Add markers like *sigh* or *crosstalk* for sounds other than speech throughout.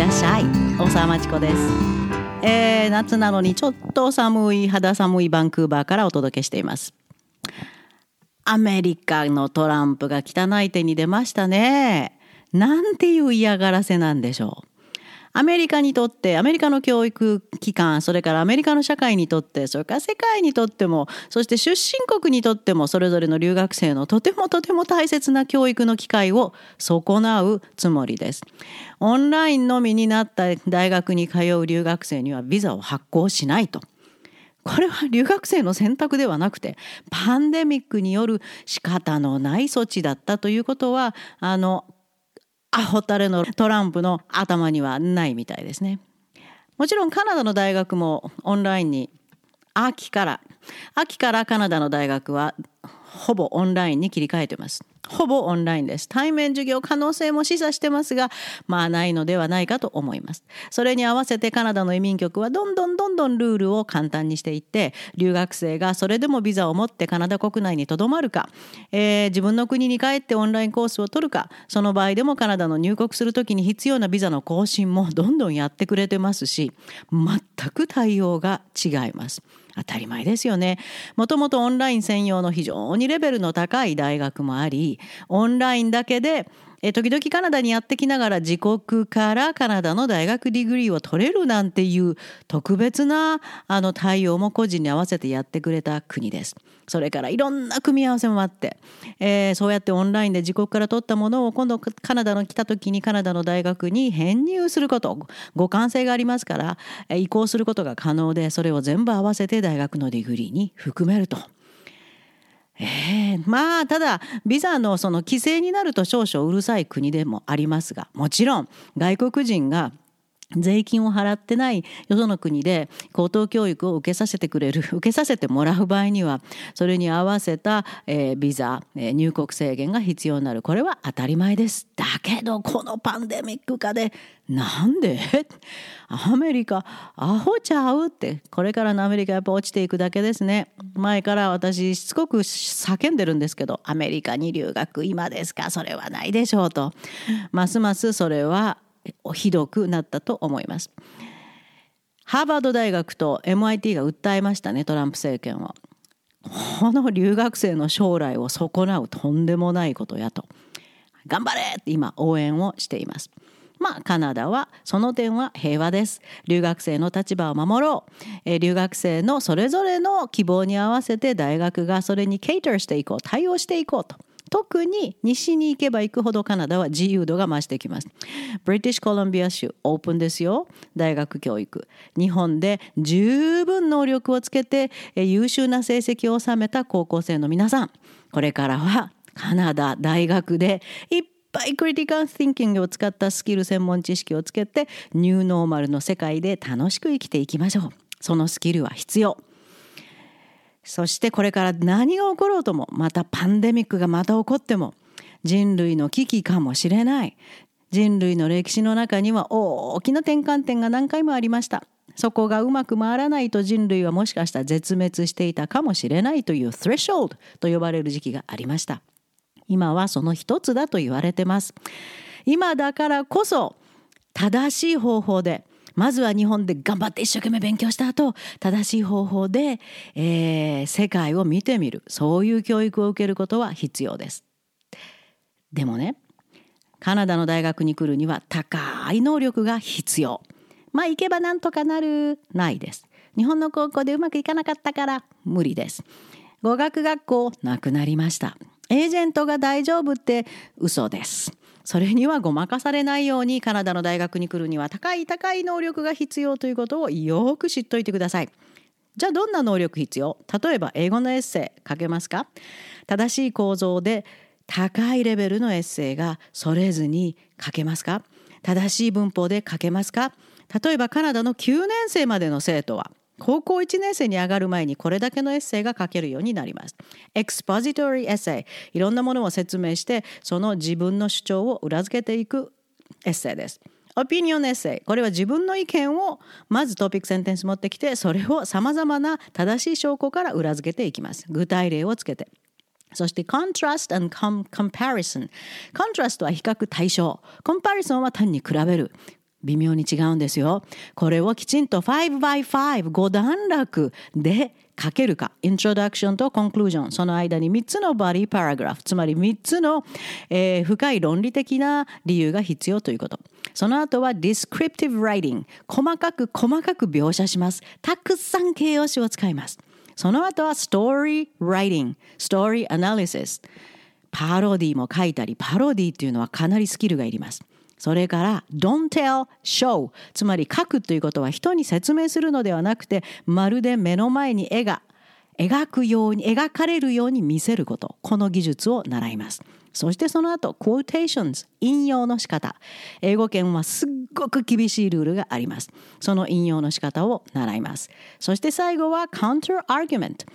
らっしゃい。大沢まちこです、えー、夏なのにちょっと寒い肌寒いバンクーバーからお届けしています。アメリカのトランプが汚い手に出ましたね。なんていう嫌がらせなんでしょう。アメリカにとってアメリカの教育機関それからアメリカの社会にとってそれから世界にとってもそして出身国にとってもそれぞれの留学生のとてもとても大切な教育の機会を損なうつもりです。オンラインのみになった大学に通う留学生にはビザを発行しないと。これは留学生の選択ではなくてパンデミックによる仕方のない措置だったということはあのアホタレのトランプの頭にはないみたいですね。もちろんカナダの大学もオンラインに秋から秋からカナダの大学はほぼオンラインに切り替えてます。ほぼオンラインです。対面授業可能性も示唆してますが、まあないのではないかと思います。それに合わせてカナダの移民局はどんどんどんどんルールを簡単にしていって、留学生がそれでもビザを持ってカナダ国内にとどまるか、えー、自分の国に帰ってオンラインコースを取るか、その場合でもカナダの入国する時に必要なビザの更新もどんどんやってくれてますし、全く対応が違います。当たり前ですよね。もともとオンライン専用の非常にレベルの高い大学もあり、オンラインだけでえ時々カナダにやってきながら自国からカナダの大学 degree を取れるなんていう特別なあの対応も個人に合わせてやってくれた国です。それからいろんな組み合わせもあって、えー、そうやってオンラインで自国から取ったものを今度カナダの来た時にカナダの大学に編入すること互換性がありますから移行することが可能でそれを全部合わせて大学の degree に含めると。えー、まあただビザのその規制になると少々うるさい国でもありますがもちろん外国人が税金を払ってないよその国で高等教育を受けさせてくれる *laughs* 受けさせてもらう場合にはそれに合わせた、えー、ビザ、えー、入国制限が必要になる。これは当たり前です。だけどこのパンデミック下でなんで？*laughs* アメリカアホちゃうって。これからのアメリカやっぱ落ちていくだけですね。前から私しつこく叫んでるんですけどアメリカに留学今ですか？それはないでしょうと。ますますそれはひどくなったと思います。ハーバード大学と MIT が訴えましたねトランプ政権を。この留学生の将来を損なうとんでもないことやと頑張れって今応援をしています。まあカナダはその点は平和です。留学生の立場を守ろう。え、留学生のそれぞれの希望に合わせて大学がそれにケイターしていこう対応していこうと。特に西に行けば行くほどカナダは自由度が増してきます。ブリティッシュコロンビア州オープンですよ大学教育。日本で十分能力をつけて優秀な成績を収めた高校生の皆さんこれからはカナダ大学でいっぱいクリティカル・ティンキングを使ったスキル専門知識をつけてニューノーマルの世界で楽しく生きていきましょう。そのスキルは必要。そしてこれから何が起ころうともまたパンデミックがまた起こっても人類の危機かもしれない。人類の歴史の中には大きな転換点が何回もありました。そこがうまく回らないと人類はもしかしたら絶滅していたかもしれないという threshold と呼ばれる時期がありました。今はその一つだと言われてます。今だからこそ正しい方法でまずは日本で頑張って一生懸命勉強した後正しい方法で、えー、世界を見てみるそういう教育を受けることは必要です。でもねカナダの大学に来るには高い能力が必要。まあ行けばなんとかなるないです。日本の高校でうまくいかなかったから無理です。語学学校なくなりました。エージェントが大丈夫って嘘です。それにはごまかされないようにカナダの大学に来るには高い高い能力が必要ということをよく知っといてください。じゃあどんな能力必要？例えば英語のエッセイ書けますか？正しい構造で高いレベルのエッセイがそれずに書けますか？正しい文法で書けますか？例えばカナダの9年生までの生徒は？高校1年生に上がる前にこれだけのエッセイが書けるようになります。Expository essay いろんなものを説明してその自分の主張を裏付けていくエッセイです。オピニオンエッセイこれは自分の意見をまずトピックセンテンス持ってきてそれをさまざまな正しい証拠から裏付けていきます。具体例をつけて。そして contrast and comparison。contrast は比較対象。コンパリソンは単に比べる。微妙に違うんですよ。これをきちんと 5by5 段落で書けるか。Introduction と Conclusion その間に3つのバディパラグラフつまり3つの、えー、深い論理的な理由が必要ということ。その後は Descriptive Writing 細かく細かく描写します。たくさん形容詞を使います。その後は Story Writing Story Analysis パロディも書いたりパロディっていうのはかなりスキルがいります。それから don't tell show つまり書くということは人に説明するのではなくてまるで目の前に絵が描くように描かれるように見せること。この技術を習います。そしてその後 quotations 引用の仕方。英語圏はすっごく厳しいルールがあります。その引用の仕方を習います。そして最後は counter argument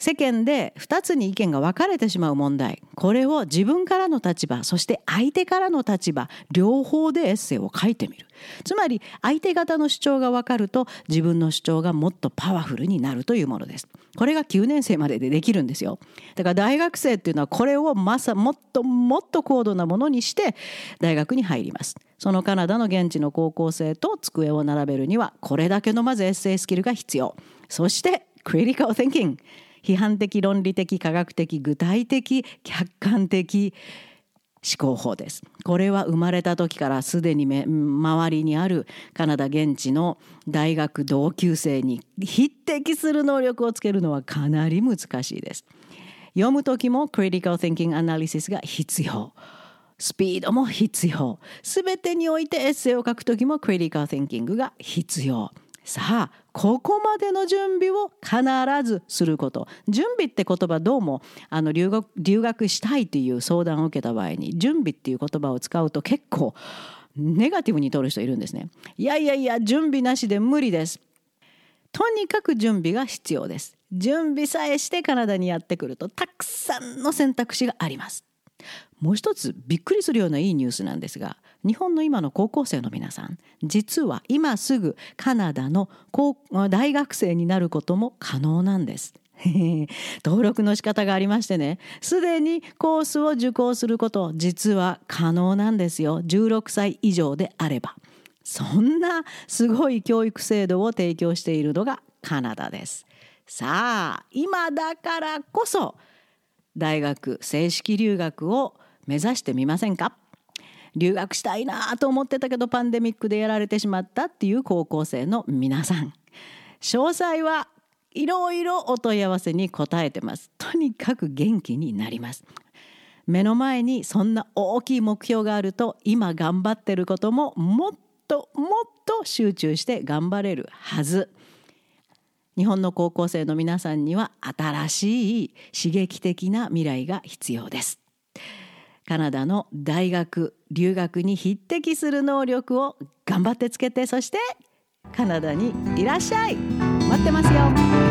世間で2つに意見が分かれてしまう問題。これを自分からの立場そして相手からの立場両方でエッセイを書いてみる。つまり相手方の主張が分かると自分の主張がもっとパワフルになるというものです。これが9年生まででできるんですよ。だから大学生っていうのはこれをまさもっともっと高度なものにして大学に入ります。そのカナダの現地の高校生と机を並べるにはこれだけのまずエッセイスキルが必要。そしてクリティカル・ティンキング批判的論理的科学的具体的客観的思考法です。これは生まれた時からすでに周りにあるカナダ現地の大学同級生に匹敵する能力をつけるのはかなり難しいです。読む時もクリティカル・ティンキング・アナリシスが必要。スピードも必要。全てにおいてエッセイを書く時もクリティカル・ティンキングが必要。さあここまでの準備を必ずすること。準備って言葉どうもあの留学留学したいという相談を受けた場合に準備っていう言葉を使うと結構ネガティブに取る人いるんですね。いやいやいや準備なしで無理です。とにかく準備が必要です。準備さえしてカナダにやってくるとたくさんの選択肢があります。もう一つびっくりするようないいニュースなんですが日本の今の高校生の皆さん実は今すぐカナダの大学生になることも可能なんです。*laughs* 登録の仕方がありましてねすでにコースを受講すること実は可能なんですよ。16歳以上であれば。そんなすごい教育制度を提供しているのがカナダです。さあ今だからこそ大学正式留学を目指してみませんか？留学したいなと思ってたけどパンデミックでやられてしまったっていう高校生の皆さん。詳細はいろいろお問い合わせに答えてます。*laughs* とにかく元気になります。目の前にそんな大きい目標があると今頑張ってることももっともっと集中して頑張れるはず。日本の高校生の皆さんには新しい刺激的な未来が必要です。カナダの大学留学に匹敵する能力を頑張ってつけてそしてカナダにいらっしゃい。待ってますよ。